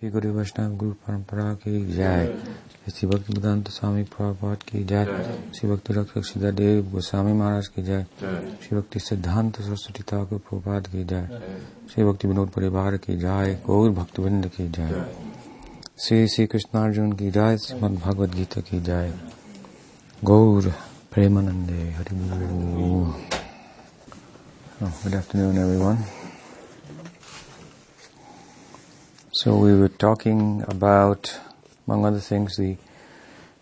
श्री गुरु वैष्णव गुरु परंपरा की जय। श्री भक्ति वेदांत स्वामी प्रभुपाद की जय। श्री भक्ति रक्षक सीधा देव गोस्वामी महाराज की जय। श्री भक्ति सिद्धांत सरस्वती ठाकुर प्रभुपाद की जय। श्री भक्ति विनोद परिवार की जय। गौर भक्तवृंद की जय। श्री श्री कृष्णार्जुन की जय। श्रीमद भगवद गीता की जय। गौर प्रेमानंदे। हरि बोल। Oh, good So we were talking about, among other things, the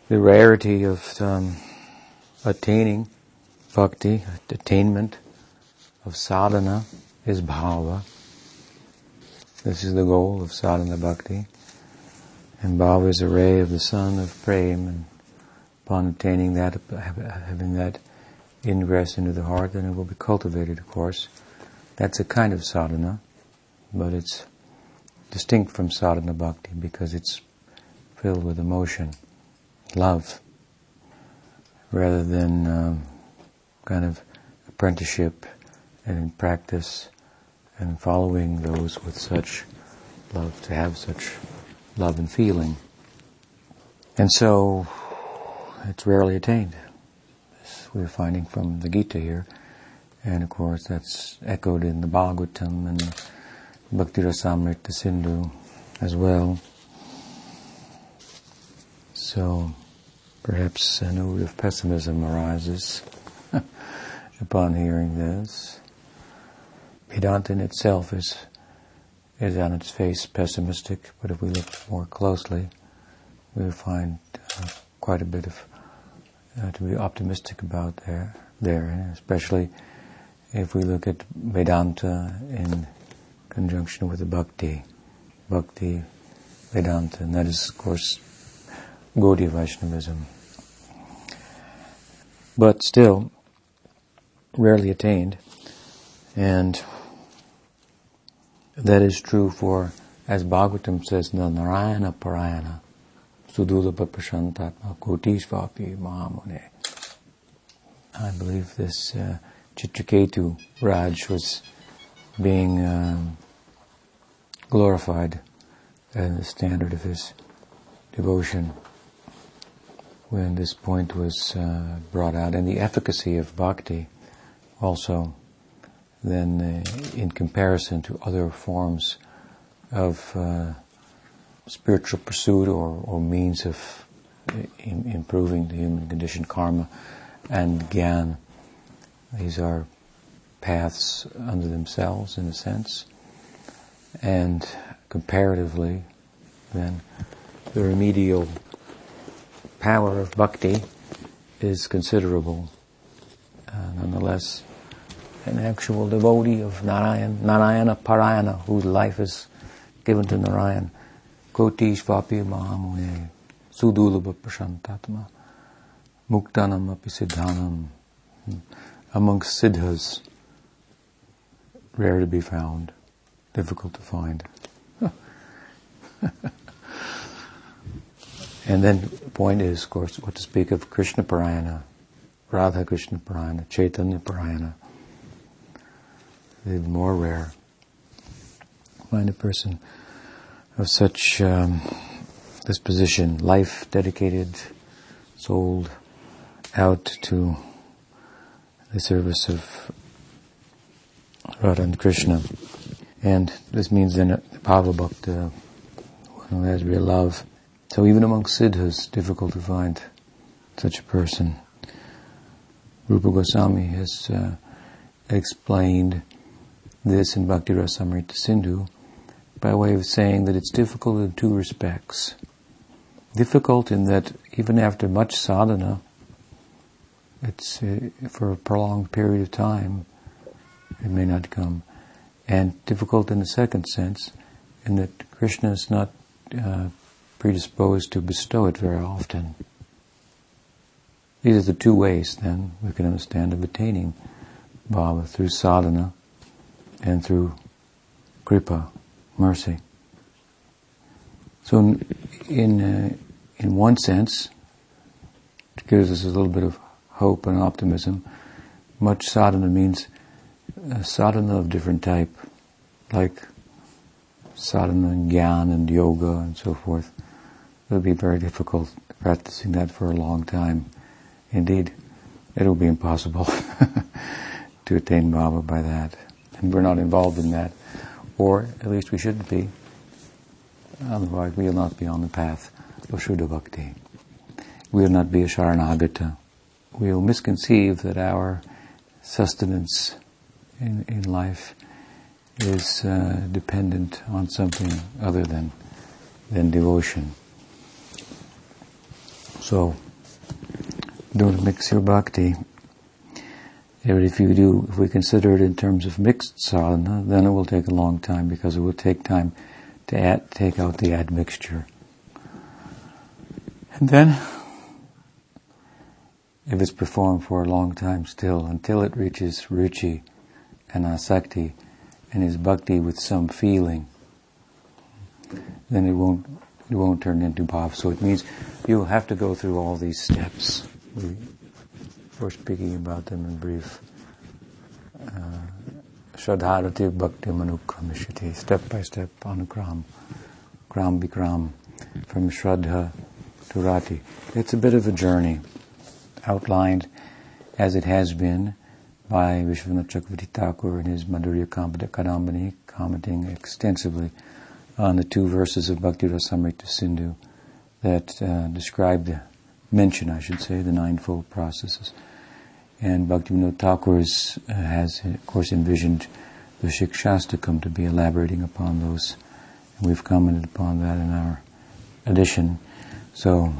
the rarity of um, attaining bhakti, attainment of sadhana is bhava. This is the goal of sadhana bhakti. And bhava is a ray of the sun of prem, and upon attaining that, having that ingress into the heart, then it will be cultivated, of course. That's a kind of sadhana, but it's distinct from sadhana bhakti because it's filled with emotion, love, rather than um, kind of apprenticeship and practice and following those with such love, to have such love and feeling. And so it's rarely attained we're finding from the Gita here. And of course, that's echoed in the Bhagavatam and Bhakti Rasamrita Sindhu as well. So perhaps a note of pessimism arises upon hearing this. Vedanta in itself is is on its face pessimistic, but if we look more closely, we'll find uh, quite a bit of uh, to be optimistic about there, there, especially if we look at Vedanta in conjunction with the Bhakti, Bhakti Vedanta, and that is, of course, Gaudiya Vaishnavism. But still, rarely attained, and that is true for, as Bhagavatam says, the Narayana Parayana, Sudurlabha Prashantatma Kotishvapi Mahamune. I believe this uh, Chitraketu Raj was being um, glorified as the standard of his devotion when this point was uh, brought out, and the efficacy of bhakti also, then uh, in comparison to other forms of uh, spiritual pursuit or, or means of in, improving the human condition, karma and gyan. These are paths unto themselves, in a sense. And comparatively, then, the remedial power of bhakti is considerable. Uh, nonetheless, an actual devotee of Narayan, Narayana Parayana, whose life is given to Narayan, Kotishvapi Mahamune Sudurlabha Prashantatma Muktanam Api Siddhanam. Amongst siddhas rare to be found, difficult to find. and then the point is, of course, what to speak of Krishna Parayana, Radha Krishna Parayana, Chaitanya Parayana. Even more rare. Find a person of such um, disposition, life dedicated, sold out to the service of Radha and Krishna. And this means then Bhava Bhakta, one who has real love. So even among siddhas, difficult to find such a person. Rupa Goswami has uh, explained this in Bhakti Rasamrita Sindhu by way of saying that it's difficult in two respects. Difficult in that even after much sadhana, it's uh, for a prolonged period of time, it may not come. And difficult in the second sense, in that Krishna is not uh, predisposed to bestow it very often. These are the two ways, then, we can understand of attaining bhava through sadhana and through kripa, mercy. So, in in, uh, in one sense, it gives us a little bit of hope and optimism. Much sadhana means sadhana of different type, like sadhana and gyan and yoga and so forth. It will be very difficult practicing that for a long time. Indeed, it will be impossible to attain Bhava by that. And we're not involved in that. Or at least we shouldn't be. Otherwise we will not be on the path of Shuddha Bhakti. We will not be a Sharanagata. We will misconceive that our sustenance in, in life is uh, dependent on something other than than devotion. So don't mix your bhakti. If you do, if we consider it in terms of mixed sadhana, then it will take a long time because it will take time to add, take out the admixture. And then, if it's performed for a long time still, until it reaches ruchi and asakti, and is bhakti with some feeling, then it won't it won't turn into bhav. So it means you'll have to go through all these steps. We were speaking about them in brief. Uh, Shradharati bhakti manukramishati, step by step, anukram, gram bikram, from Shraddha to Rati. It's a bit of a journey, outlined as it has been by Vishwanath Chakravarti Thakur in his Madhurya Kadambini, commenting extensively on the two verses of Bhakti Rasamrita Sindhu that uh, describe the mention, I should say, the ninefold processes. And Bhaktivinoda Thakur is, uh, has, of course, envisioned the Shikshashtakam to be elaborating upon those. And we've commented upon that in our edition. So,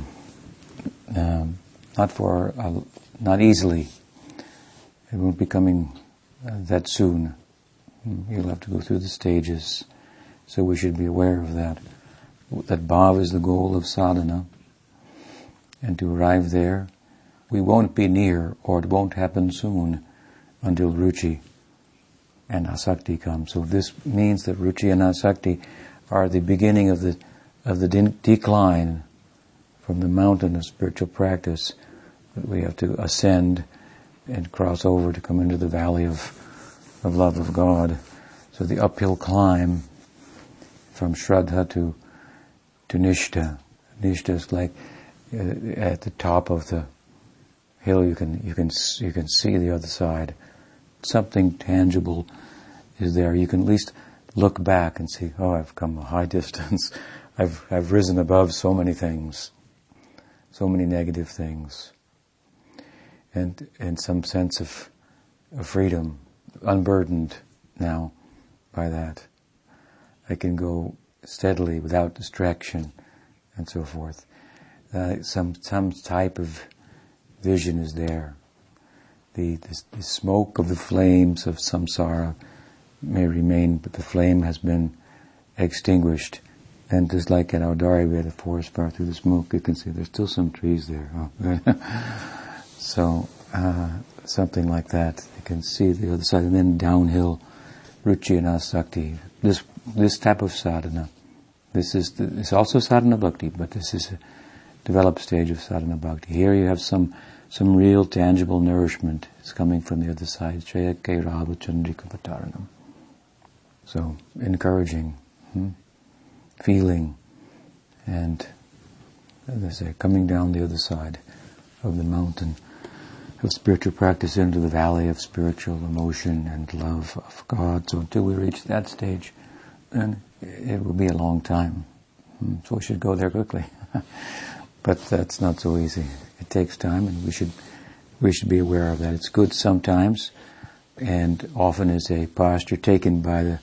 um, not for, uh, not easily it won't be coming uh, that soon. You'll have to go through the stages. So we should be aware of that. That bhav is the goal of sadhana. And to arrive there, we won't be near, or it won't happen soon, until ruchi and asakti come. So this means that ruchi and asakti are the beginning of the of the de- decline from the mountain of spiritual practice that we have to ascend and cross over to come into the valley of, of love of God. So the uphill climb from Shraddha to, to Nishtha. Nishtha is like uh, at the top of the hill you can, you can, you can see the other side. Something tangible is there. You can at least look back and see, oh, I've come a high distance. I've, I've risen above so many things, so many negative things and and some sense of, of freedom, unburdened now by that. I can go steadily without distraction and so forth. Uh, some some type of vision is there. The, the, the smoke of the flames of samsara may remain, but the flame has been extinguished. And just like at Audarya, we had a forest fire through the smoke, you can see there's still some trees there. So uh, something like that. You can see the other side, and then downhill, ruchi and asakti. This this type of sadhana. This is the, it's also sadhana bhakti, but this is a developed stage of sadhana bhakti. Here you have some some real tangible nourishment. It's coming from the other side. So encouraging, hmm? feeling, and as I say, coming down the other side of the mountain of spiritual practice into the valley of spiritual emotion and love of God. So until we reach that stage, then it will be a long time. Hmm, so we should go there quickly. but that's not so easy. It takes time and we should, we should be aware of that. It's good sometimes and often is a posture taken by the,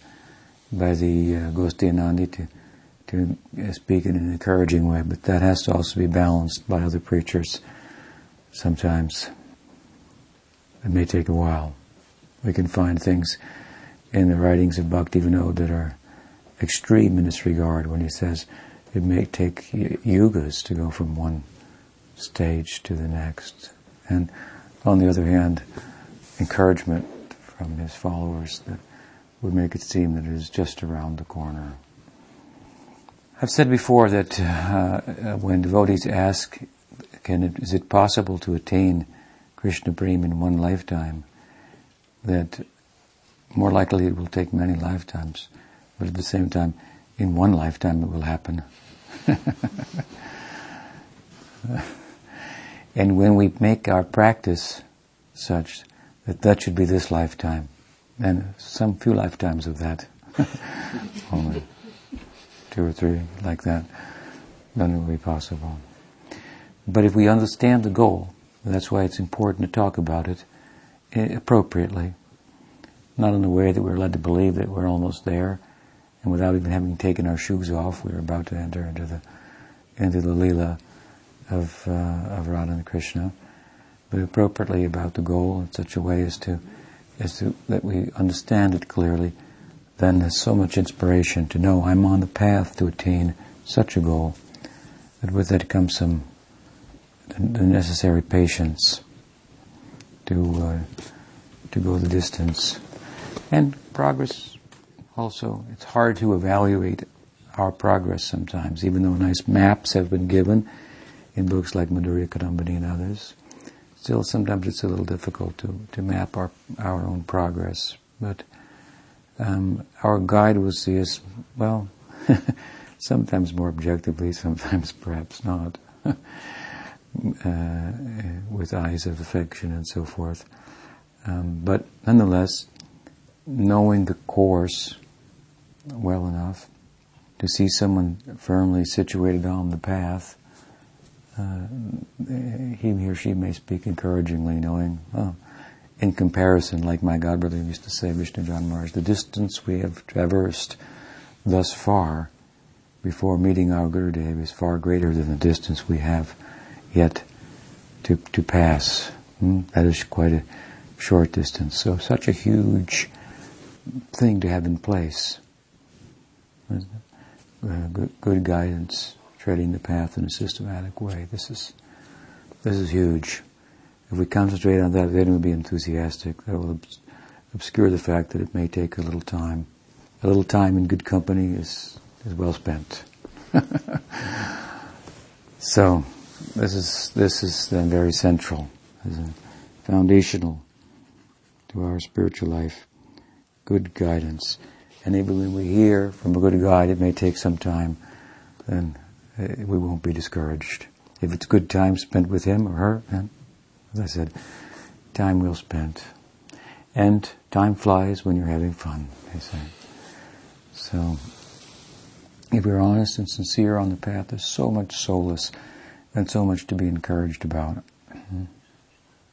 by the uh, Goshthyanandi to, to uh, speak in an encouraging way, but that has to also be balanced by other preachers sometimes. It may take a while. We can find things in the writings of Bhakti Bhaktivinoda that are extreme in this regard when he says it may take yugas to go from one stage to the next. And on the other hand, encouragement from his followers that would make it seem that it is just around the corner. I've said before that uh, when devotees ask, can it, is it possible to attain Krishna Prem in one lifetime, that more likely it will take many lifetimes. But at the same time, in one lifetime it will happen. and when we make our practice such that that should be this lifetime, and some few lifetimes of that, only two or three like that, then it will be possible. But if we understand the goal, that's why it's important to talk about it appropriately, not in a way that we're led to believe that we're almost there, and without even having taken our shoes off, we're about to enter into the into the lila of uh, of Radha and Krishna, but appropriately about the goal in such a way as to as to that we understand it clearly. Then there's so much inspiration to know I'm on the path to attain such a goal. That with that comes some the necessary patience to uh, to go the distance, and progress. Also, it's hard to evaluate our progress sometimes, even though nice maps have been given in books like Madhurya Kadambini and others. Still, sometimes it's a little difficult to, to map our our own progress. But um, our guide will see us well, sometimes more objectively, sometimes perhaps not. uh, with eyes of affection and so forth. Um, but nonetheless, knowing the course well enough to see someone firmly situated on the path, uh, he or she may speak encouragingly, knowing, oh, in comparison, like my godbrother used to say, Vishnujan Maharaj, the distance we have traversed thus far before meeting our Gurudev is far greater than the distance we have yet to, to pass. Hmm? That is quite a short distance. So such a huge thing to have in place. Uh, good, good, guidance, treading the path in a systematic way. This is this is huge. If we concentrate on that, then we'll be enthusiastic. That will obscure the fact that it may take a little time. A little time in good company is is well spent. so this is this is then very central, is foundational to our spiritual life. Good guidance, and even when we hear from a good guide, it may take some time. Then uh, we won't be discouraged. If it's good time spent with him or her, then, as I said, time well spent. And time flies when you're having fun, they say. So, if we're honest and sincere on the path, there's so much solace and so much to be encouraged about.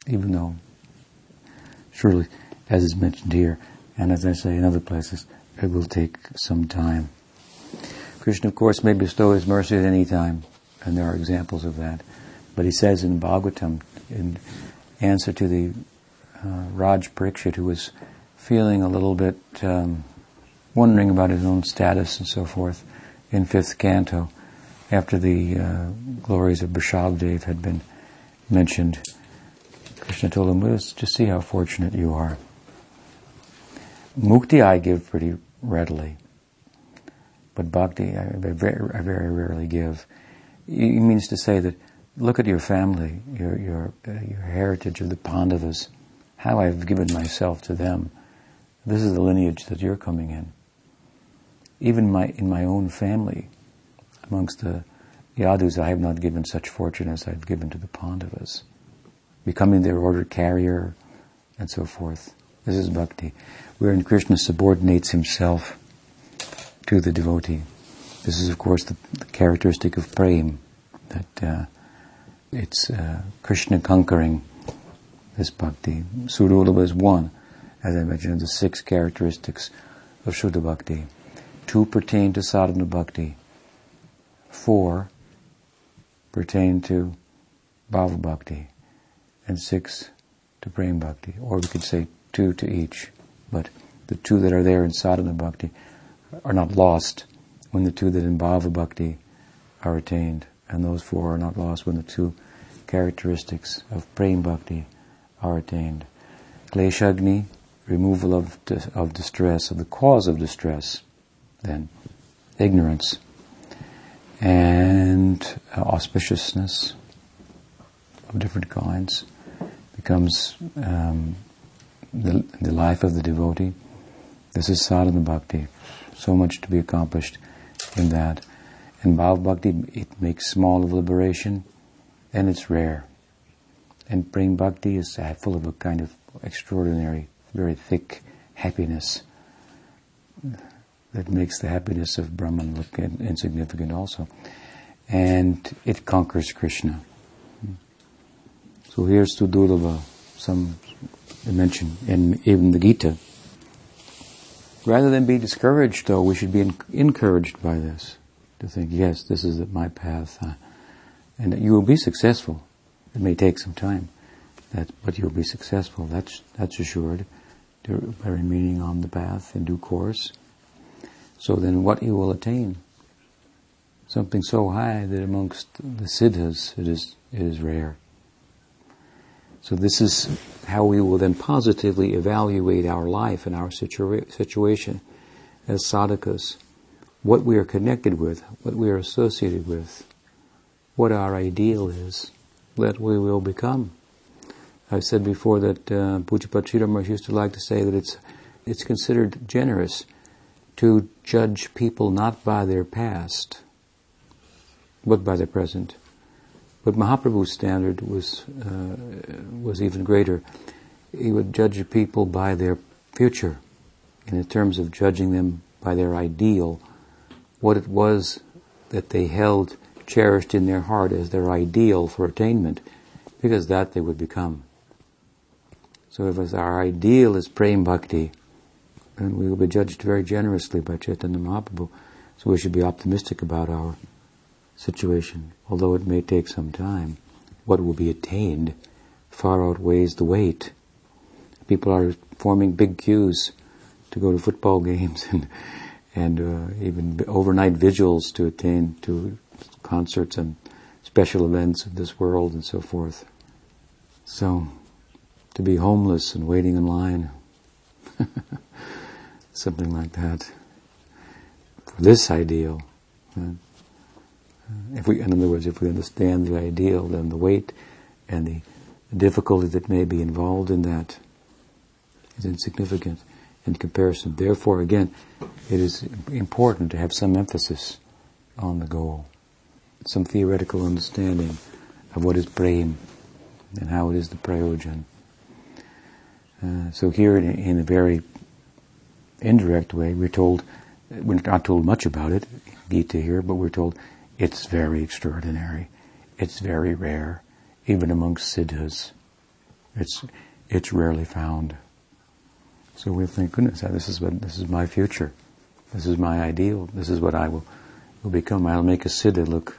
Even though, surely, as is mentioned here, and as I say in other places, it will take some time. Krishna, of course, may bestow his mercy at any time, and there are examples of that. But he says in Bhagavatam, in answer to the uh, Raj Parikshit, who was feeling a little bit um, wondering about his own status and so forth, in fifth canto, after the uh, glories of Rishabhadev had been mentioned, Krishna told him, well, just see how fortunate you are. Mukti I give pretty readily, but bhakti I very, I very rarely give. He means to say that look at your family, your, your, uh, your heritage of the Pandavas, how I've given myself to them. This is the lineage that you're coming in. Even my, in my own family, amongst the Yadus, I have not given such fortune as I've given to the Pandavas, becoming their order carrier and so forth. This is bhakti, wherein Krishna subordinates himself to the devotee. This is, of course, the, the characteristic of prem, that uh, it's uh, Krishna conquering this bhakti. Sudurlabha is one, as I mentioned, of the six characteristics of Shuddha Bhakti. Two pertain to sadhana bhakti four pertain to bhava bhakti, and six to prem bhakti, or we could say two to each. But the two that are there in sadhana bhakti are not lost when the two that in bhava bhakti are attained, and those four are not lost when the two characteristics of prem bhakti are attained. Kleshaghni, removal of, of distress, of the cause of distress, then ignorance and auspiciousness of different kinds becomes um, the, the life of the devotee. This is sadhana bhakti. So much to be accomplished in that. In Bhav Bhakti, it makes small of liberation, and it's rare. And Prem Bhakti is full of a kind of extraordinary, very thick happiness that makes the happiness of Brahman look insignificant also. And it conquers Krishna. So here's to Durlava, some dimension in even the Gita. Rather than be discouraged, though, we should be encouraged by this. To think, yes, this is my path. Uh, and you will be successful. It may take some time, that, but you'll be successful. That's, that's assured by remaining on the path in due course. So then what you will attain? Something so high that amongst the siddhas it is, it is rare. So this is how we will then positively evaluate our life and our situa- situation as sadhakas. What we are connected with, what we are associated with, what our ideal is, that we will become. I've said before that uh, Pujyapad used to like to say that it's, it's considered generous to judge people not by their past, but by their present. But Mahaprabhu's standard was uh, was even greater. He would judge people by their future, in terms of judging them by their ideal, what it was that they held cherished in their heart as their ideal for attainment, because that they would become. So if our ideal is prem bhakti, and we will be judged very generously by Chaitanya Mahaprabhu. So we should be optimistic about our situation, although it may take some time. What will be attained far outweighs the wait. People are forming big queues to go to football games and and uh, even overnight vigils to attain to concerts and special events of this world and so forth. So, to be homeless and waiting in line. something like that. For this ideal, uh, if we, in other words, if we understand the ideal, then the weight and the difficulty that may be involved in that is insignificant in comparison. Therefore, again, it is important to have some emphasis on the goal, some theoretical understanding of what is prem and how it is the prayojan. Uh, so here, in, in a very indirect way, we're told, we're not told much about it, Gita here, but we're told it's very extraordinary. It's very rare, even amongst siddhas. It's, it's rarely found. So we think, goodness, uh, this is what, this is my future. This is my ideal. This is what I will, will become. I'll make a siddha look,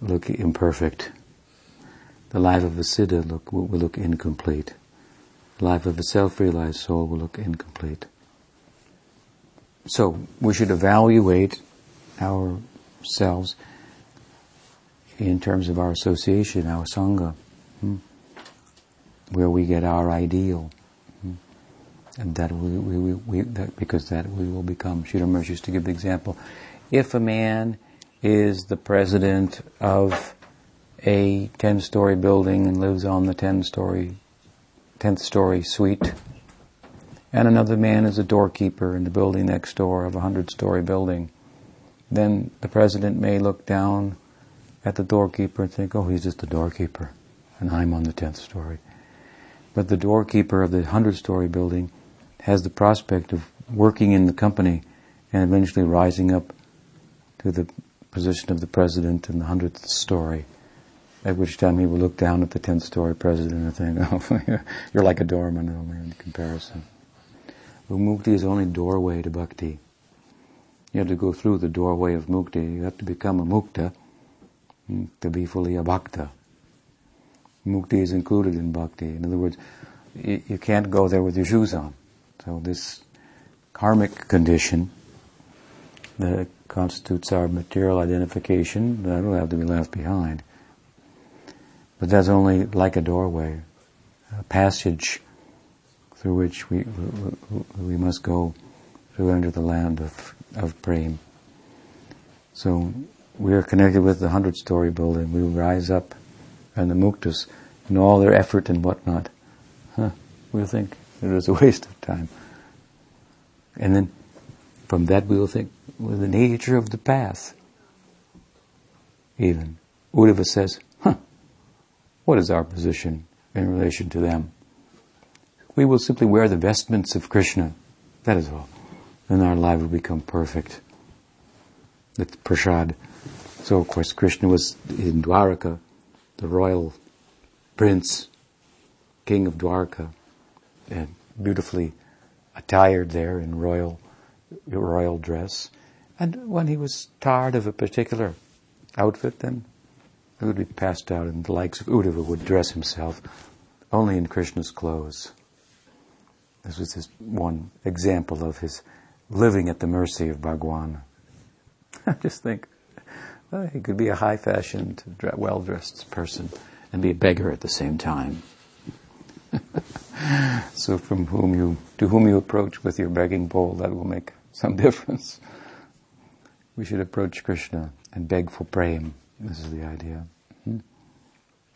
look imperfect. The life of a siddha look, will, will look incomplete. The life of a self-realized soul will look incomplete. So we should evaluate ourselves in terms of our association, our sangha, hmm, where we get our ideal, hmm, and that we, we, we that because that we will become. Sridhar used to give the example: if a man is the president of a ten-story building and lives on the ten-story, tenth-story suite and another man is a doorkeeper in the building next door of a hundred story building, then the president may look down at the doorkeeper and think, oh, he's just a doorkeeper, and I'm on the tenth story. But the doorkeeper of the hundred story building has the prospect of working in the company and eventually rising up to the position of the president in the hundredth story. At which time he will look down at the tenth story president and think, oh, you're like a doorman in comparison. Mukti is only doorway to bhakti. You have to go through the doorway of mukti. You have to become a mukta hmm, to be fully a bhakta. Mukti is included in bhakti. In other words, you can't go there with your shoes on. So this karmic condition that constitutes our material identification, that will have to be left behind. But that's only like a doorway, a passage through which we, we must go to enter the land of, of Prem. So we are connected with the hundred story building. We rise up and the muktas and all their effort and whatnot. Huh, we'll think it was a waste of time. And then from that we will think, with the nature of the path. Even. Uddhava says, huh, what is our position in relation to them? We will simply wear the vestments of Krishna. That is all. Then our life will become perfect. It's prasad. So of course Krishna was in Dwaraka, the royal prince, king of Dwarka, and beautifully attired there in royal royal dress. And when he was tired of a particular outfit, then he would be passed out, and the likes of Uddhava would dress himself only in Krishna's clothes. This was just one example of his living at the mercy of Bhagwan. I just think well, he could be a high-fashioned, well-dressed person and be a beggar at the same time. so, from whom you to whom you approach with your begging bowl, that will make some difference. We should approach Krishna and beg for prem. This is the idea. Hmm?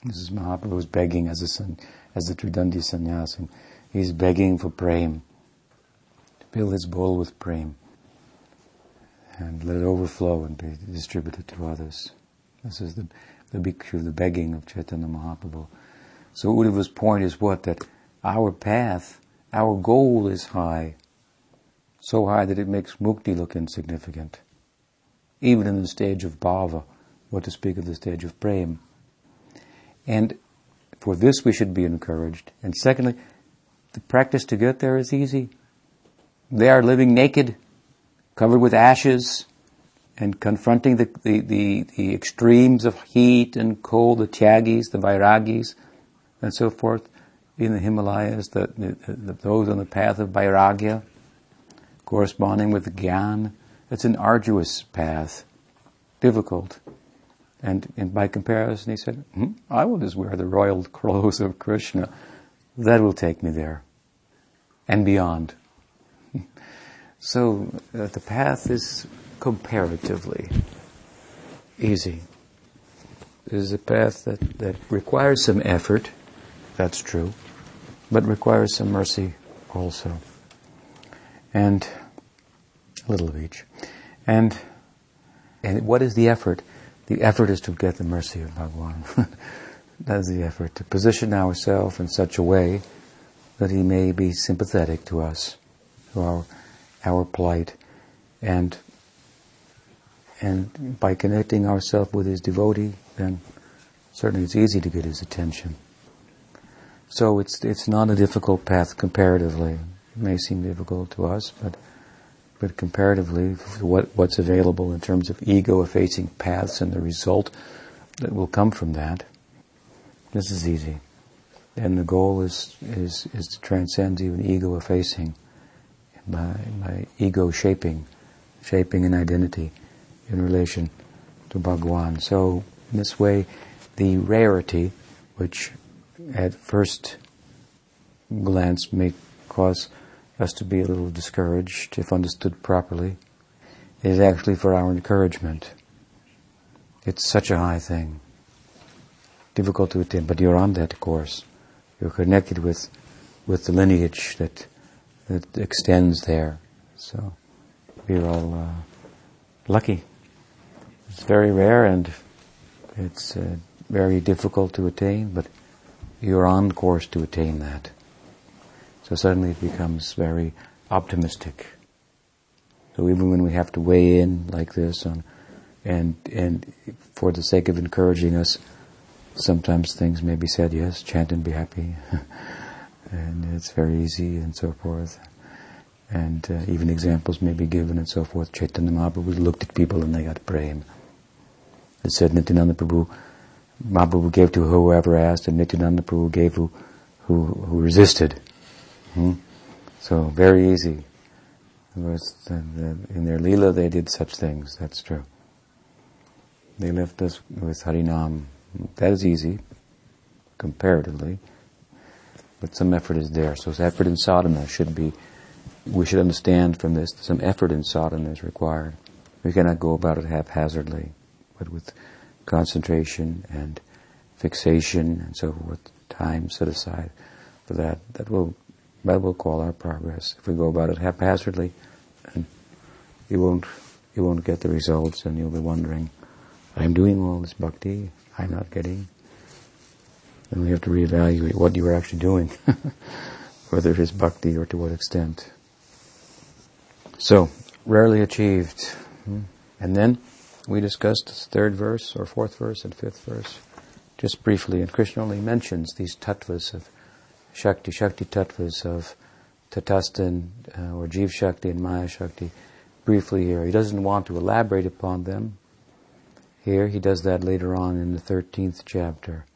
This is Mahaprabhu's begging as a son, as the Tridandi sannyasi. He's begging for prem. Fill his bowl with prem and let it overflow and be distributed to others. This is the, the bhikkhu, the begging of Chaitanya Mahaprabhu. So Uddhava's point is what? That our path, our goal is high. So high that it makes mukti look insignificant. Even in the stage of bhava, what to speak of the stage of prem. And for this we should be encouraged. And secondly, the practice to get there is easy. They are living naked covered with ashes and confronting the, the, the, the, extremes of heat and cold, the tyagis, the vairagis, and so forth in the Himalayas, the, the, those on the path of vairagya, corresponding with gyan. It's an arduous path, difficult. And, and by comparison, he said, hmm, I will just wear the royal clothes of Krishna. That will take me there and beyond. So uh, the path is comparatively easy. It is a path that, that requires some effort, that's true, but requires some mercy also. And a little of each. And and what is the effort? The effort is to get the mercy of Bhagwan. that is the effort, to position ourselves in such a way that he may be sympathetic to us, to our our plight, and and by connecting ourselves with his devotee, then certainly it's easy to get his attention. So it's it's not a difficult path comparatively. It may seem difficult to us, but but comparatively, what what's available in terms of ego-effacing paths and the result that will come from that, this is easy. And the goal is is is to transcend even ego-effacing by, by ego shaping, shaping an identity in relation to Bhagwan. So, in this way, the rarity, which at first glance may cause us to be a little discouraged if understood properly, is actually for our encouragement. It's such a high thing. Difficult to attain, but you're on that course. You're connected with, with the lineage that that extends there. So we're all uh, lucky. It's very rare and it's uh, very difficult to attain, but you're on course to attain that. So suddenly it becomes very optimistic. So even when we have to weigh in like this on, and, and for the sake of encouraging us, sometimes things may be said, yes, chant and be happy. and it's very easy and so forth. And uh, even examples may be given and so forth. Chaitanya Mahaprabhu looked at people and they got prem. It said Nityananda Prabhu, Mahaprabhu gave to whoever asked and Nityananda Prabhu gave who, who, who resisted. Hmm? So very easy. In their lila they did such things, that's true. They left us with Harinam. That is easy, comparatively but some effort is there. So effort in sadhana should be, we should understand from this, some effort in sadhana is required. We cannot go about it haphazardly, but with concentration and fixation and so forth, time set aside for that. That will, that will call our progress. If we go about it haphazardly, it won't, you won't get the results and you'll be wondering, I'm doing all this bhakti, I'm not getting. then we have to reevaluate what you are actually doing, whether it is bhakti or to what extent. So, rarely achieved. Hmm? And then we discussed third verse or fourth verse and fifth verse, just briefly. And Krishna only mentions these tattvas of Shakti, Shakti tattvas of Tatastha uh, or Jiv Shakti and Maya Shakti briefly here. He doesn't want to elaborate upon them here. He does that later on in the 13th chapter.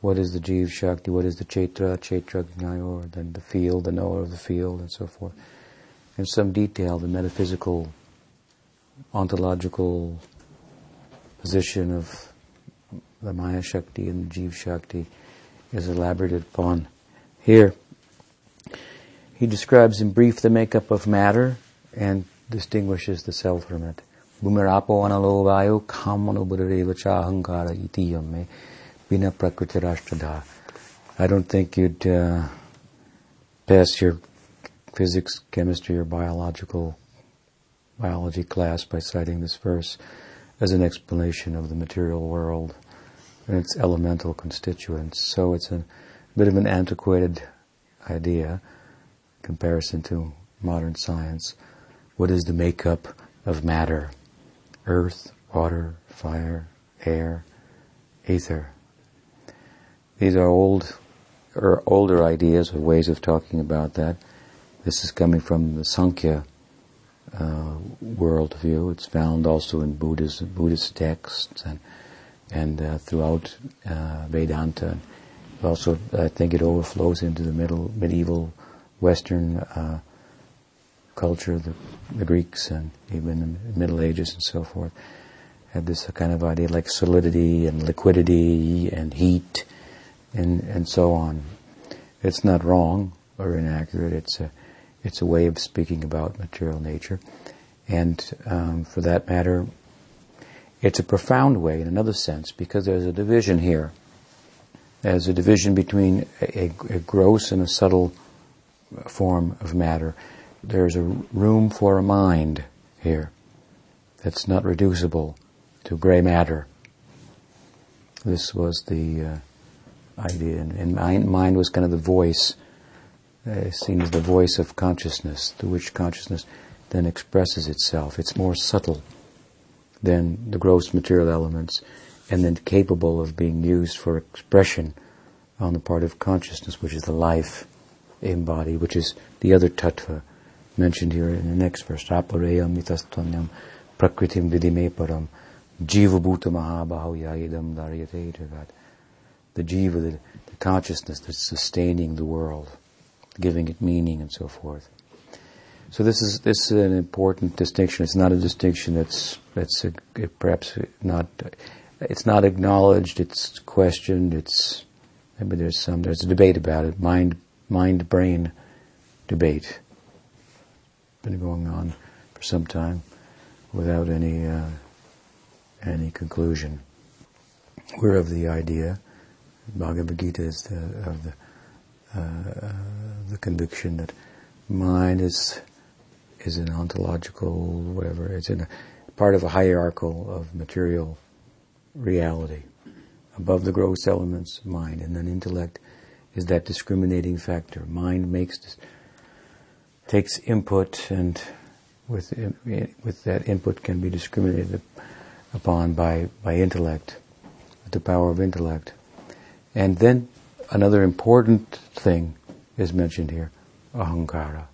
What is the Jiv Shakti? What is the Chaitra, Chaitra Gnayor, then the field, the knower of the field, and so forth. In some detail, the metaphysical, ontological position of the Maya Shakti and the Jiv Shakti is elaborated upon here, he describes in brief the makeup of matter and distinguishes the self from it. Bhinna prakritirashtradha. I don't think you'd uh, pass your physics, chemistry, or biological biology class by citing this verse as an explanation of the material world and its elemental constituents. So it's a bit of an antiquated idea in comparison to modern science. What is the makeup of matter? Earth, water, fire, air, ether. These are old or older ideas or ways of talking about that. This is coming from the Sankhya uh, worldview. It's found also in Buddhist Buddhist texts and and uh, throughout uh, Vedanta also, I think it overflows into the middle, medieval Western uh, culture, the, the, Greeks and even the Middle Ages and so forth had this kind of idea like solidity and liquidity and heat and, and so on. It's not wrong or inaccurate. It's a, it's a way of speaking about material nature. And um, for that matter, it's a profound way in another sense because there's a division here as a division between a, a, gross and a subtle form of matter. There's a room for a mind here that's not reducible to gray matter. This was the uh, idea, and, and mind, was kind of the voice, uh, seen as the voice of consciousness, through which consciousness then expresses itself. It's more subtle than the gross material elements and then capable of being used for expression on the part of consciousness, which is the life embodied, which is the other tattva mentioned here in the next verse. Apareyam mitastanyam prakritim vidime param jiva bhuta mahabahaya idam daryate jagat. The jiva, the, the consciousness that's sustaining the world, giving it meaning and so forth. So this is this is an important distinction. It's not a distinction that's that's a, perhaps not it's not acknowledged, it's questioned, it's maybe there's some there's a debate about it, mind mind brain debate. Been going on for some time without any uh, any conclusion. We're of the idea, Bhagavad Gita is the, of the uh, the conviction that mind is is an ontological whatever. It's in a part of a hierarchical of material reality, above the gross elements mind, and then intellect is that discriminating factor. Mind makes takes input, and with with that input can be discriminated upon by by intellect, the power of intellect, and then another important thing is mentioned here: ahankara,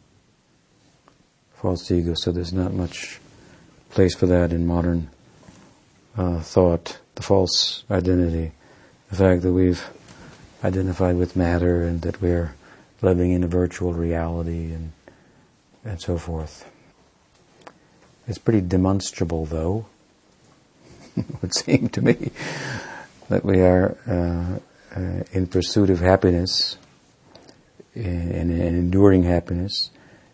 false ego. So there's not much place for that in modern uh, thought the false identity, the fact that we've identified with matter and that we're living in a virtual reality and and so forth. It's pretty demonstrable, though. it would seem to me that we are uh, uh, in pursuit of happiness and, enduring happiness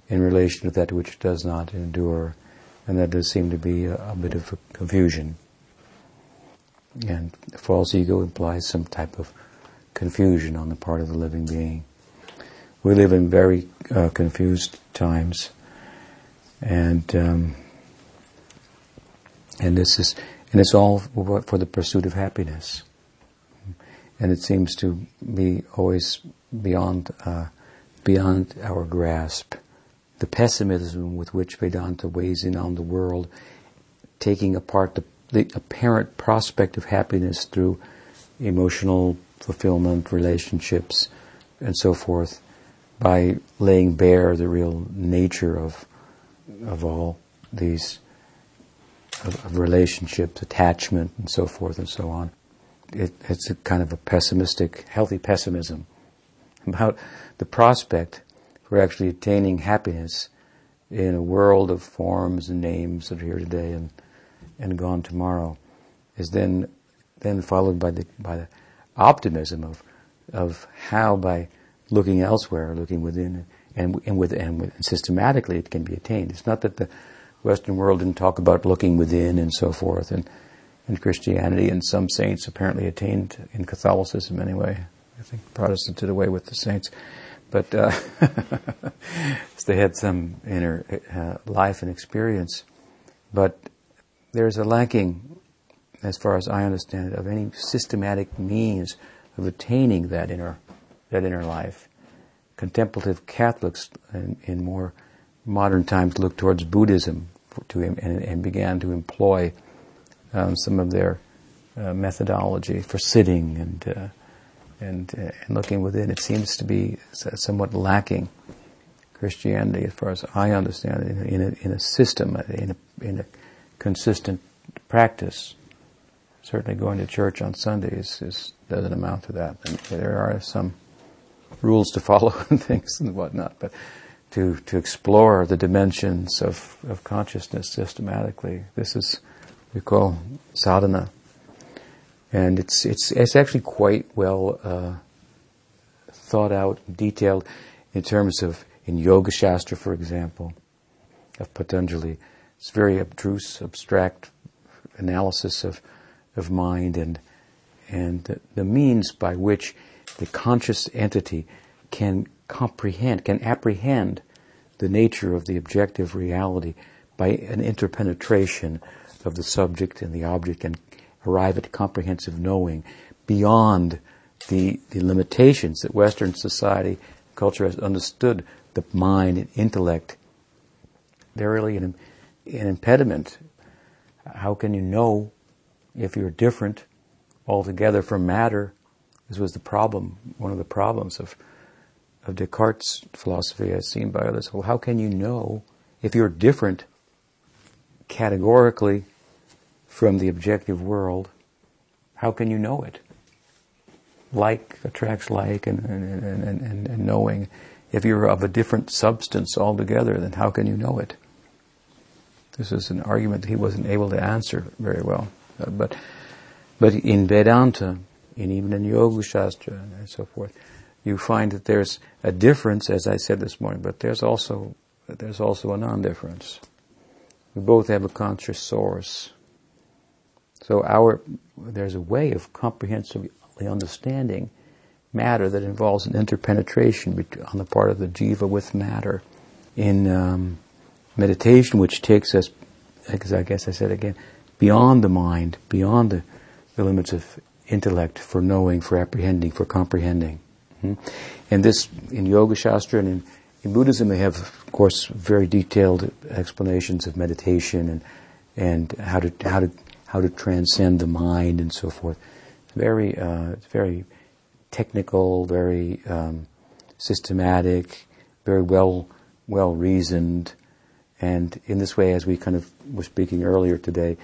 in relation to that which does not endure, and that does seem to be a, a bit of a confusion. And false ego implies some type of confusion on the part of the living being. We live in very uh, confused times, and um, And this is, and it's all for the pursuit of happiness. And it seems to be always beyond, uh, beyond our grasp. The pessimism with which Vedanta weighs in on the world, taking apart the, the apparent prospect of happiness through emotional fulfillment, relationships, and so forth, by laying bare the real nature of of all these of, of relationships, attachment, and so forth and so on. It, it's a kind of a pessimistic, healthy pessimism about the prospect for actually attaining happiness in a world of forms and names that are here today and and gone tomorrow, is then then followed by the by the optimism of of how by looking elsewhere, looking within, and, and, with, and, with, and systematically it can be attained. It's not that the Western world didn't talk about looking within and so forth, and, and Christianity and some saints apparently attained in Catholicism anyway. I think Protestants did away with the saints, but uh, they had some inner uh, life and experience. But there's a lacking, as far as I understand it, of any systematic means of attaining that inner that inner life. Contemplative Catholics in, in more modern times look towards Buddhism to, and, and began to employ um, some of their uh, methodology for sitting and uh, and, uh, and looking within. It seems to be somewhat lacking Christianity, as far as I understand it, in a, in a, in a system, in a, in a consistent practice certainly going to church on Sundays is, doesn't amount to that. And there are some rules to follow and things and whatnot, but to, to explore the dimensions of, of consciousness systematically, this is we call sadhana. And it's, it's, it's actually quite well uh, thought out, detailed in terms of, in Yoga Shastra, for example, of Patanjali. It's very abstruse, abstract analysis of of mind and and the, the means by which the conscious entity can comprehend, can apprehend the nature of the objective reality by an interpenetration of the subject and the object and arrive at comprehensive knowing beyond the, the limitations that Western society, culture has understood the mind and intellect. They're really an, an impediment. How can you know if you're different altogether from matter, this was the problem, one of the problems of, of Descartes' philosophy as seen by others. Well, how can you know if you're different categorically from the objective world? How can you know it? Like attracts like and, and, and, and, and knowing. If you're of a different substance altogether, then how can you know it? This is an argument he wasn't able to answer very well. Uh, but but in Vedanta, and even in Yoga Shastra and so forth, you find that there's a difference, as I said this morning, but there's also there's also a non-difference. We both have a conscious source. So our there's a way of comprehensively understanding matter that involves an interpenetration on the part of the jiva with matter in um, meditation, which takes us, as I guess I said again, beyond the mind, beyond the, the limits of intellect for knowing, for apprehending, for comprehending. Hmm? And this, in Yoga Shastra and in, in Buddhism, they have, of course, very detailed explanations of meditation and, and how to, how to, how to transcend the mind and so forth. Very, uh, very technical, very um, systematic, very well, well reasoned. And in this way, as we kind of were speaking earlier today,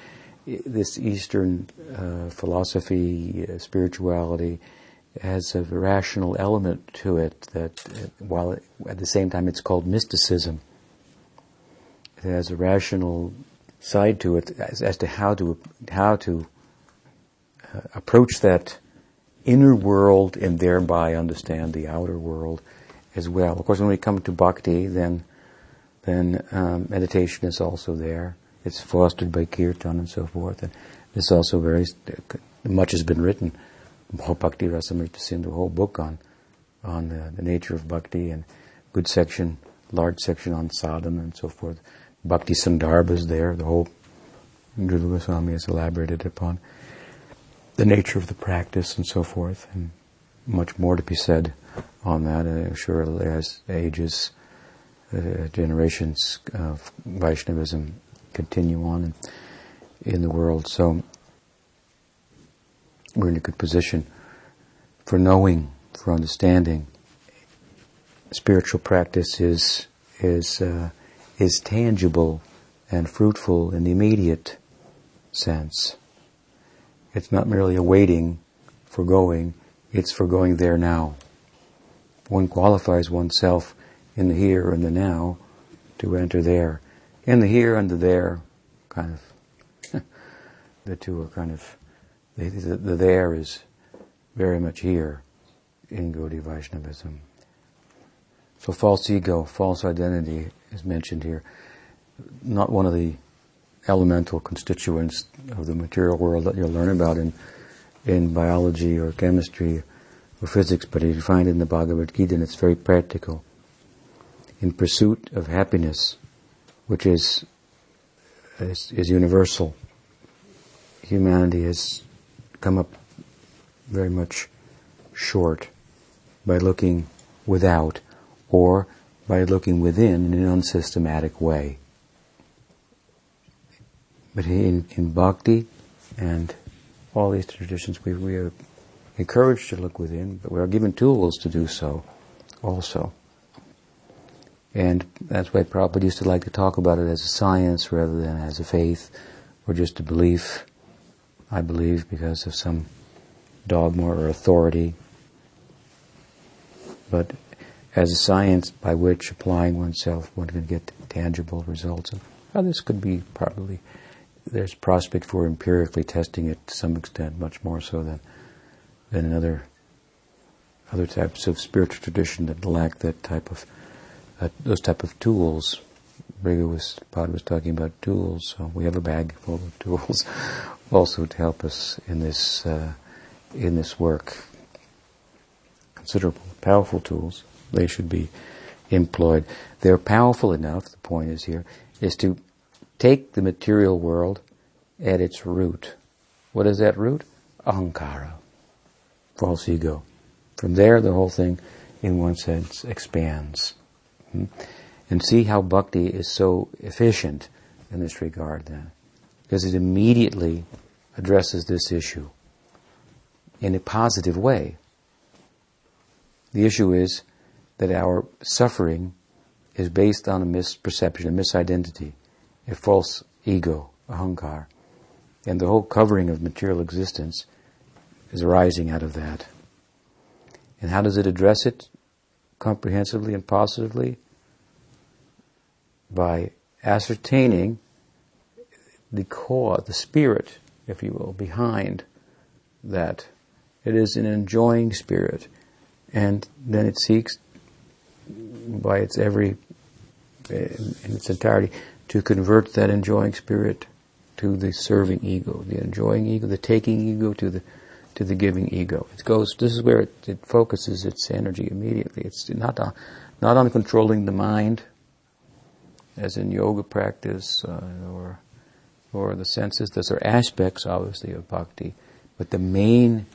this Eastern uh, philosophy, uh, spirituality, has a rational element to it that, uh, while it, at the same time it's called mysticism, it has a rational side to it as, as to how to how to uh, approach that inner world and thereby understand the outer world as well. Of course, when we come to bhakti, then then um, meditation is also there. It's fostered by kirtan and so forth. And it's also very, much has been written. Bhakti Rasamrita Sindhu, whole book on, on the, the, nature of bhakti and good section, large section on sadhana and so forth. Bhakti Sandarbha is there, the whole Jiva Goswami has elaborated upon the nature of the practice and so forth, and much more to be said on that. I'm sure as ages, uh, generations of Vaishnavism continue on in, in the world, so we're in a good position for knowing, for understanding. Spiritual practice is is uh, is tangible and fruitful in the immediate sense. It's not merely a waiting for going, it's for going there now. One qualifies oneself in the here and the now to enter there. In the here and the there, kind of, the two are kind of, the, the, the there is very much here in Gaudiya Vaishnavism. So false ego, false identity is mentioned here not one of the elemental constituents of the material world that you'll learn about in in biology or chemistry or physics, but you find it in the Bhagavad Gita and it's very practical. In pursuit of happiness, which is is, is universal, humanity has come up very much short by looking without or by looking within in an unsystematic way. But in, in bhakti and all these traditions, we, we are encouraged to look within, but we are given tools to do so also. And that's why Prabhupada used to like to talk about it as a science rather than as a faith or just a belief. I believe because of some dogma or authority. But as a science by which applying oneself one can get tangible results. And this could be probably there's prospect for empirically testing it to some extent, much more so than than in other other types of spiritual tradition that lack that type of uh, those type of tools. Briga was Pod was talking about tools, so we have a bag full of tools, also to help us in this uh, in this work. Considerable, powerful tools. They should be employed. They're powerful enough. The point is here is to take the material world at its root. What is that root? Ahankara, false ego. From there, the whole thing, in one sense, expands. And see how bhakti is so efficient in this regard then. Because it immediately addresses this issue in a positive way. The issue is that our suffering is based on a misperception, a misidentity a false ego, a ahankar. And the whole covering of material existence is arising out of that. And how does it address it comprehensively and positively? By ascertaining the core, the spirit, if you will, behind that. It is an enjoying spirit. And then it seeks by its every, eh, in its entirety, to convert that enjoying spirit to the serving ego, the enjoying ego, the taking ego to the to the giving ego. It goes. This is where it, it focuses its energy immediately. It's not on, not on controlling the mind, as in yoga practice uh, or or the senses. Those are aspects, obviously, of bhakti, but the main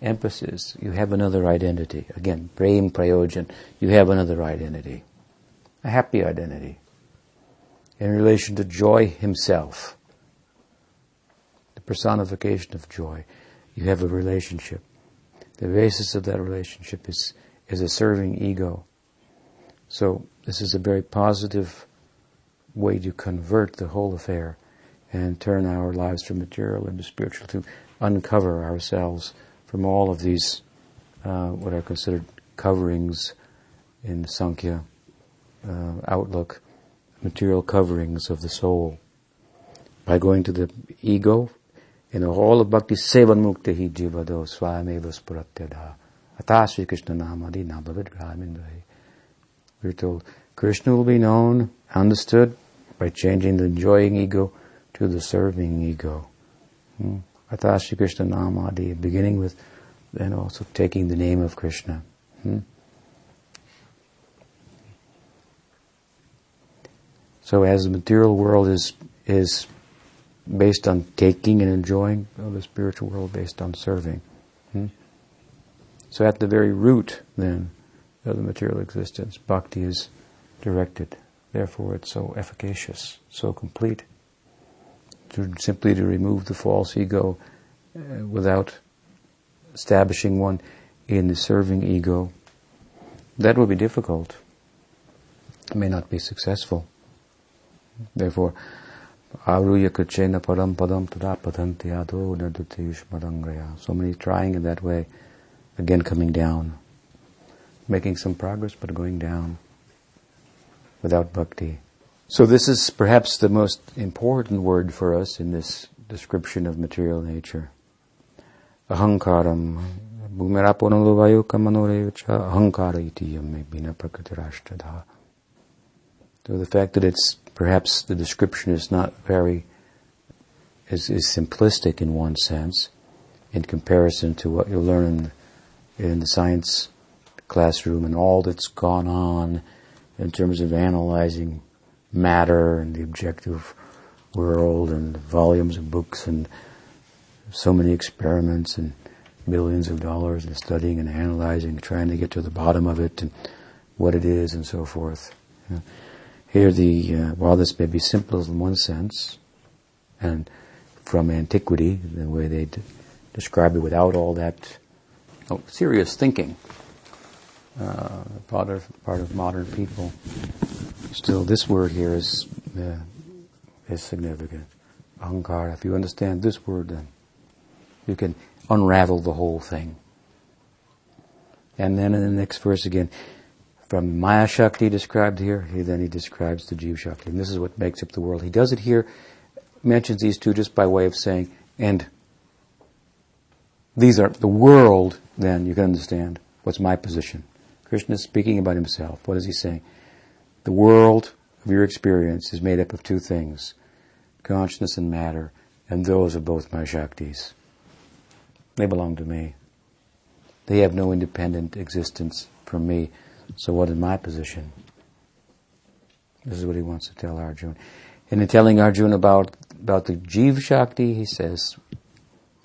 emphasis. You have another identity. Again, prem prayojan. You have another identity, a happy identity in relation to joy himself, the personification of joy. You have a relationship. The basis of that relationship is, is a serving ego. So this is a very positive way to convert the whole affair and turn our lives from material into spiritual to uncover ourselves from all of these uh, what are considered coverings in Sankhya uh, outlook material coverings of the soul. By going to the ego, in the all of bhakti, sevan mukti hi jivado swayameva spuratyadha. Atasri Krishna namadi nabavid gramindrahi. We're told Krishna will be known, understood, by changing the enjoying ego to the serving ego. Hmm. Krishna namadi, beginning with then also taking the name of Krishna. Hmm? So as the material world is is based on taking and enjoying, or the spiritual world based on serving. Hmm? So at the very root, then, of the material existence, bhakti is directed. Therefore, it's so efficacious, so complete. To, simply to remove the false ego uh, without establishing one in the serving ego, that will be difficult. It may not be successful. Therefore, Aruya Kuchena Param Padam Tadapatanti Ado Nadutayushmarangaya. So many trying in that way, again coming down. Making some progress but going down without bhakti. So this is perhaps the most important word for us in this description of material nature. Ahankaram. So the fact that it's perhaps the description is not very is, is simplistic in one sense in comparison to what you'll learn in the science classroom and all that's gone on in terms of analyzing matter and the objective world and volumes of books and so many experiments and millions of dollars in studying and analyzing, trying to get to the bottom of it and what it is and so forth. Here, the uh, while this may be simple in one sense, and from antiquity, the way they d- describe it without all that oh, serious thinking, uh, part of part of modern people. Still, this word here is uh, is significant. Ahankara. If you understand this word, then you can unravel the whole thing. And then in the next verse again, from Maya Shakti described here, he, then he describes the Jiva Shakti. And this is what makes up the world. He does it here, mentions these two just by way of saying, and these are the world, then you can understand what's my position. Krishna is speaking about himself. What is he saying? The world of your experience is made up of two things consciousness and matter, and those are both my Shaktis. They belong to me. They have no independent existence from me. So what is my position? This is what he wants to tell Arjuna. And in telling Arjuna about, about the Jiva Shakti, he says,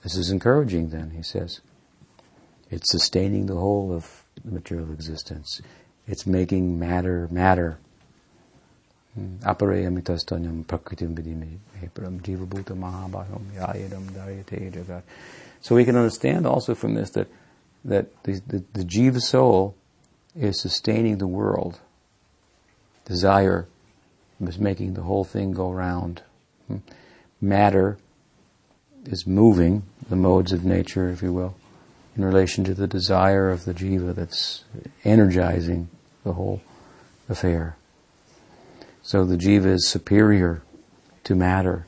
this is encouraging then, he says. It's sustaining the whole of material existence. It's making matter matter. Prakritim vidime jiva bhuta mahabhayam yayadam dayate jagat. So we can understand also from this that that the, the, the jiva soul is sustaining the world. Desire is making the whole thing go round. Hmm. Matter is moving the modes of nature, if you will, in relation to the desire of the jiva that's energizing the whole affair. So the jiva is superior to matter.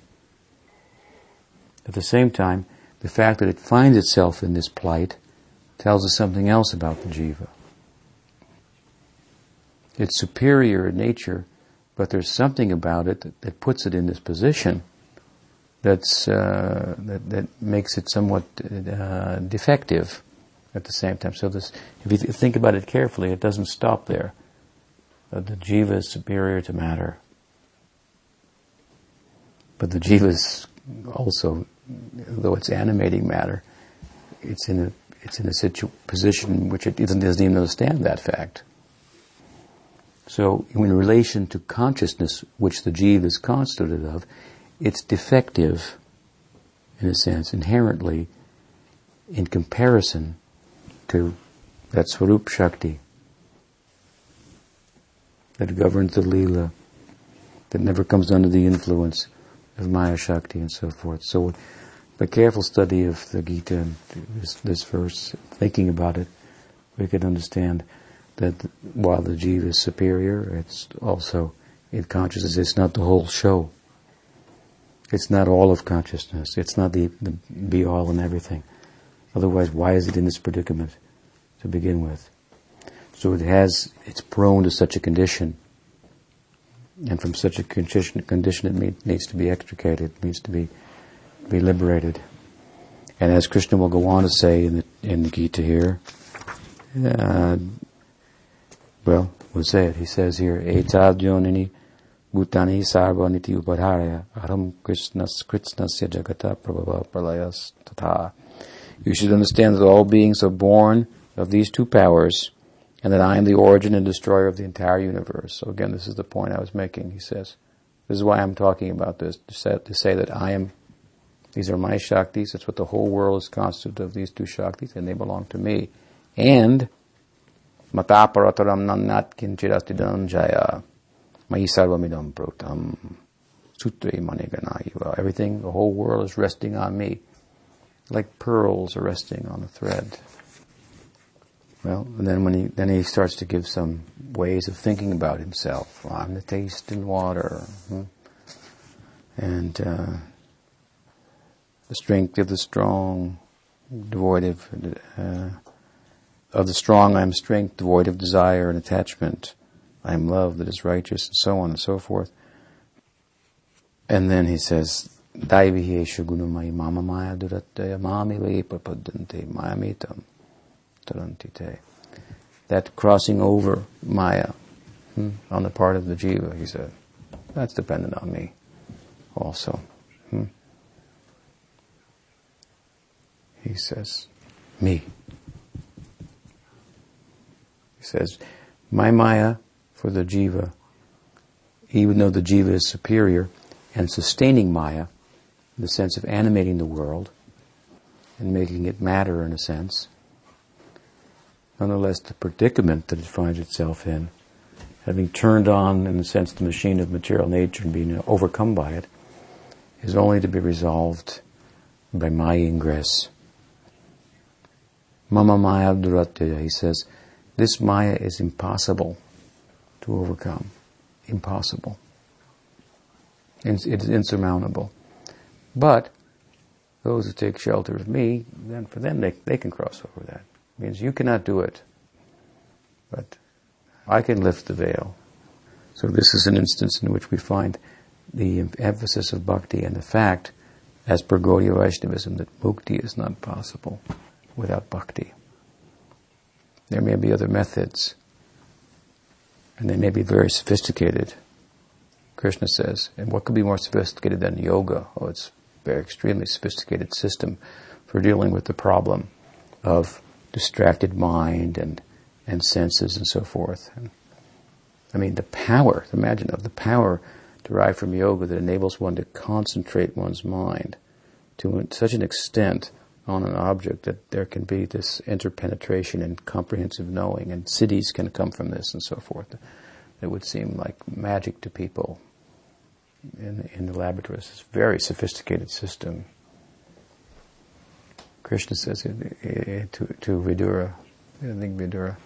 At the same time, the fact that it finds itself in this plight tells us something else about the jiva. It's superior in nature, but there's something about it that, that puts it in this position that's uh, that, that makes it somewhat uh, defective at the same time. So this, if you th- think about it carefully, it doesn't stop there. Uh, the jiva is superior to matter, but the jiva is also though it's animating matter, it's in a it's in a situ- position which it doesn't, doesn't even understand that fact. So, in relation to consciousness, which the jiva is constituted of, it's defective, in a sense, inherently, in comparison to that Swarup Shakti that governs the Leela, that never comes under the influence of Maya Shakti and so forth. So, a careful study of the Gita and this, this verse, thinking about it, we can understand that while the jiva is superior, it's also in consciousness. It's not the whole show. It's not all of consciousness. It's not the, the be all and everything. Otherwise, why is it in this predicament to begin with? So it has, it's prone to such a condition. And from such a condition, condition it needs to be extricated, it needs to be be liberated. And as Krishna will go on to say in the, in the Gita here, uh, well, we'll say it. He says here, Etad yonini Bhutani upadharaya aram krishnas jagata prabhava pralayas tata. You should understand that all beings are born of these two powers and that I am the origin and destroyer of the entire universe. So again, this is the point I was making. He says, this is why I'm talking about this, to say, to say that I am, these are my Shaktis, that's what the whole world is constituted of, these two Shaktis, and they belong to me. And, mataparataram nannat kinchirasti dhananjaya Mahi sarvamidam protam. Sutre maniganayuva. Everything, the whole world is resting on me. Like pearls are resting on a thread. Well, and then when he then he starts to give some ways of thinking about himself. Well, I'm the taste in water, hmm? and uh, the strength of the strong, devoid of uh, of the strong. I am strength, devoid of desire and attachment. I am love that is righteous, and so on and so forth. And then he mayamitam tarantite. That crossing over maya hmm, on the part of the jiva, he said, that's dependent on me also. Hmm. He says, me. He says, my maya for the jiva, even though the jiva is superior and sustaining maya, in the sense of animating the world and making it matter in a sense, nonetheless the predicament that it finds itself in, having turned on, in a sense, the machine of material nature and being overcome by it, is only to be resolved by my ingress. Mama Maya Duratya, he says, this Maya is impossible to overcome. Impossible. It is insurmountable. But those who take shelter of me, then for them they, they can cross over that. It means you cannot do it. But I can lift the veil. So this is an instance in which we find the emphasis of bhakti and the fact, as per Gaudiya Vaishnavism, that mukti is not possible without bhakti. There may be other methods, and they may be very sophisticated. Krishna says, and what could be more sophisticated than yoga? Oh, it's a very extremely sophisticated system for dealing with the problem of distracted mind and and senses and so forth. And, I mean, the power, imagine of the power derived from yoga that enables one to concentrate one's mind to such an extent on an object that there can be this interpenetration and comprehensive knowing, and siddhis can come from this and so forth. It would seem like magic to people in, in the laboratories. It's a very sophisticated system. Krishna says it, it, to, to Vidura, I think Vidura,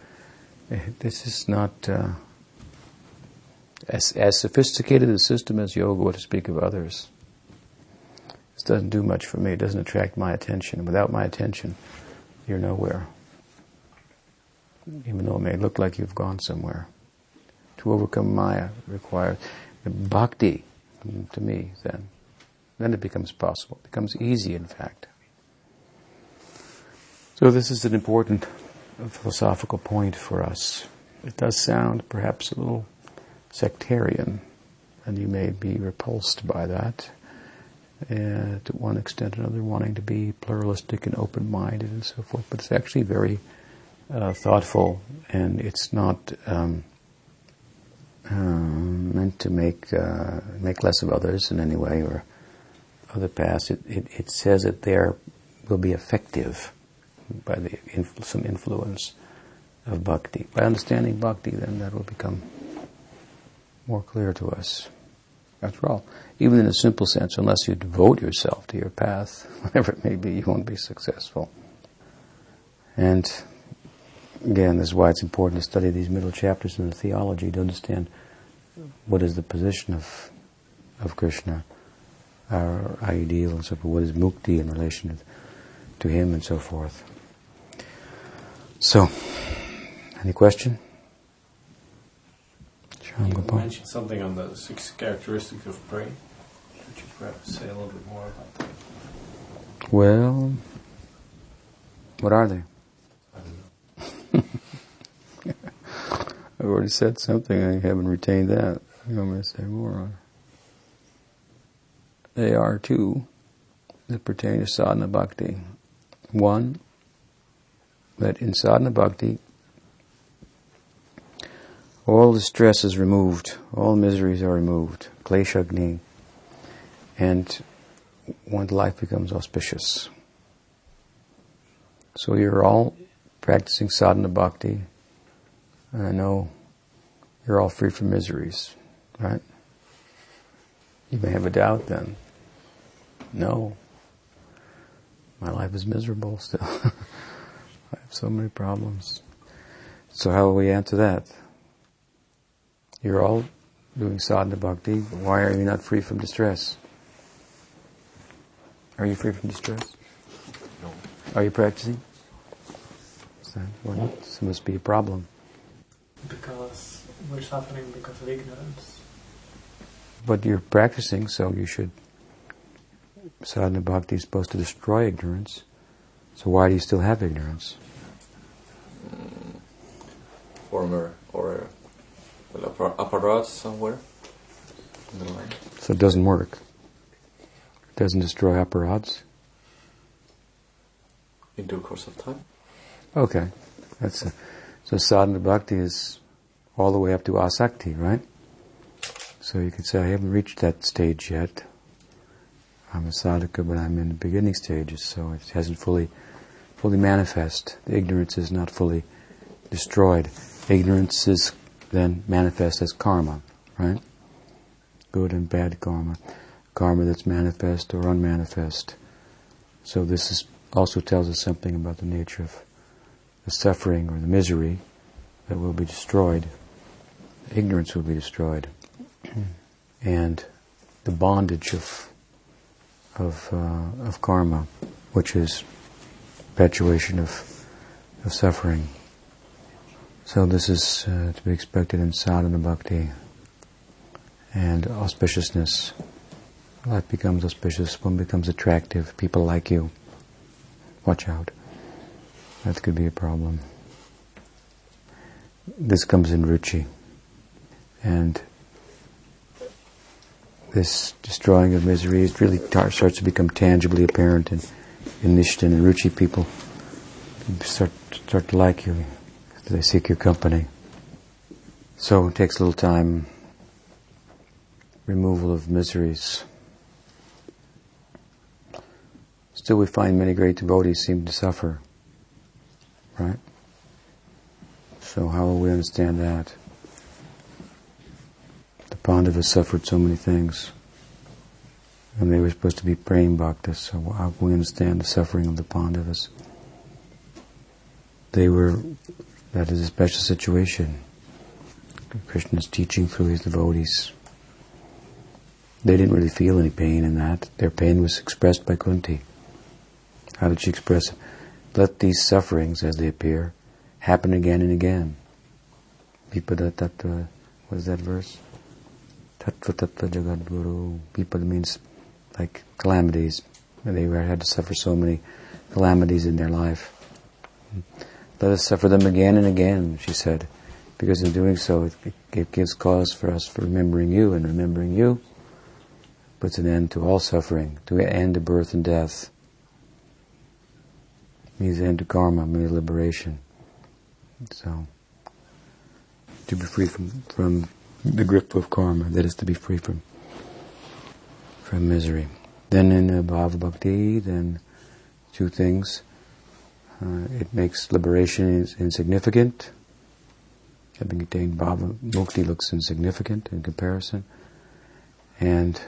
eh, this is not uh, as, as sophisticated a system as yoga, what to speak of others. Doesn't do much for me. It doesn't attract my attention. Without my attention, you're nowhere. Even though it may look like you've gone somewhere. To overcome Maya requires bhakti to me then. Then it becomes possible. It becomes easy, in fact. So this is an important philosophical point for us. It does sound perhaps a little sectarian, and you may be repulsed by that uh, to one extent or another, wanting to be pluralistic and open-minded and so forth. But it's actually very uh, thoughtful, and it's not um, um, meant to make uh, make less of others in any way or other paths. It, it, it says that there will be effective by the some influence of bhakti. By understanding bhakti, then that will become more clear to us. After all, even in a simple sense, unless you devote yourself to your path, whatever it may be, you won't be successful. And again, this is why it's important to study these middle chapters in the theology to understand what is the position of of Krishna, our ideal, and so forth. What is mukti in relation to him, and so forth. So, any question? You mentioned something on the six characteristics of prey. Could you perhaps say a little bit more about that? Well, what are they? I don't know. I've already said something. I haven't retained that. You want me to say more? On. They are two that pertain to sadhana bhakti. One, that in sadhana bhakti, all the stress is removed, all miseries are removed, kleshagni, and one's life becomes auspicious. So you're all practicing sadhana bhakti, and I know you're all free from miseries, right? You may have a doubt then. No. My life is miserable still. I have so many problems. So how will we answer that? You're all doing sadhana bhakti. Why are you not free from distress? Are you free from distress? No. Are you practicing? So, well, this must be a problem. Because we're suffering because of ignorance. But you're practicing, so you should. Sadhana bhakti is supposed to destroy ignorance. So why do you still have ignorance? Former or well, upper, upper rods somewhere in the line. So it doesn't work. It doesn't destroy apparatus. In due course of time. Okay. That's a, so sadhana bhakti is all the way up to asakti, right? So you could say, I haven't reached that stage yet. I'm a sadhaka, but I'm in the beginning stages, so it hasn't fully, fully manifest. The ignorance is not fully destroyed. Ignorance is then manifest as karma, right? Good and bad karma. Karma that's manifest or unmanifest. So this is also tells us something about the nature of the suffering or the misery that will be destroyed. Ignorance will be destroyed. and the bondage of of uh, of karma, which is perpetuation of of suffering. So this is uh, to be expected in sadhana bhakti and auspiciousness. Life becomes auspicious, one becomes attractive, people like you. Watch out. That could be a problem. This comes in ruchi. And this destroying of misery is really tar- starts to become tangibly apparent in, in Nishtha and Ruchi people start start to like you. They seek your company. So it takes a little time. Removal of miseries. Still, we find many great devotees seem to suffer. Right? So, how will we understand that? The Pandavas suffered so many things. And they were supposed to be praying bhaktas, so how can we understand the suffering of the Pandavas? They were, that is a special situation. Krishna is teaching through his devotees. They didn't really feel any pain in that. Their pain was expressed by Kunti. How did she express it? Let these sufferings, as they appear, happen again and again. Vipada tattva, what is that verse? Tattva tattva jagadguru. Vipada means like calamities. They had to suffer so many calamities in their life. Let us suffer them again and again, she said, because in doing so, it, it gives cause for us for remembering you, and remembering you puts an end to all suffering, to an end to birth and death. Means an end to karma, means liberation. So, to be free from, from the grip of karma, that is to be free from from misery. Then in the Bhava Bhakti, then two things. Uh, it makes liberation insignificant. Having attained Bhava Mukti looks insignificant in comparison. And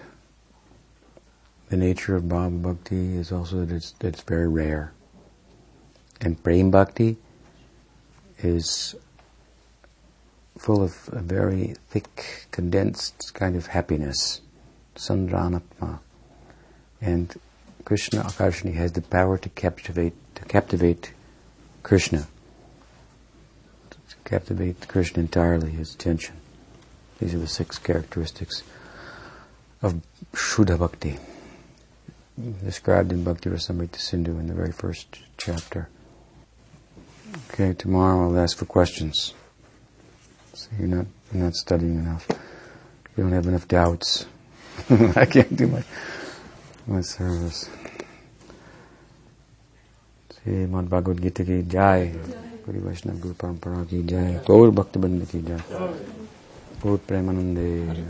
the nature of Bhava Bhakti is also that it's, that it's very rare. And Prem Bhakti is full of a very thick, condensed kind of happiness. Sandranatma. And Krishna Akarshani has the power to captivate to captivate Krishna. To captivate Krishna entirely, his attention. These are the six characteristics of Shuddha Bhakti. Described in Bhakti Rasamrita Sindhu in the very first chapter. Okay, tomorrow I'll ask for questions. So you're not you're not studying enough. You don't have enough doubts. I can't do my my service. Shrimad Bhagavad Gita की जय गुरु वैष्णव गुरु परंपरा की जय गौर भक्त बंद की जय बहुत प्रेमानंदे हरि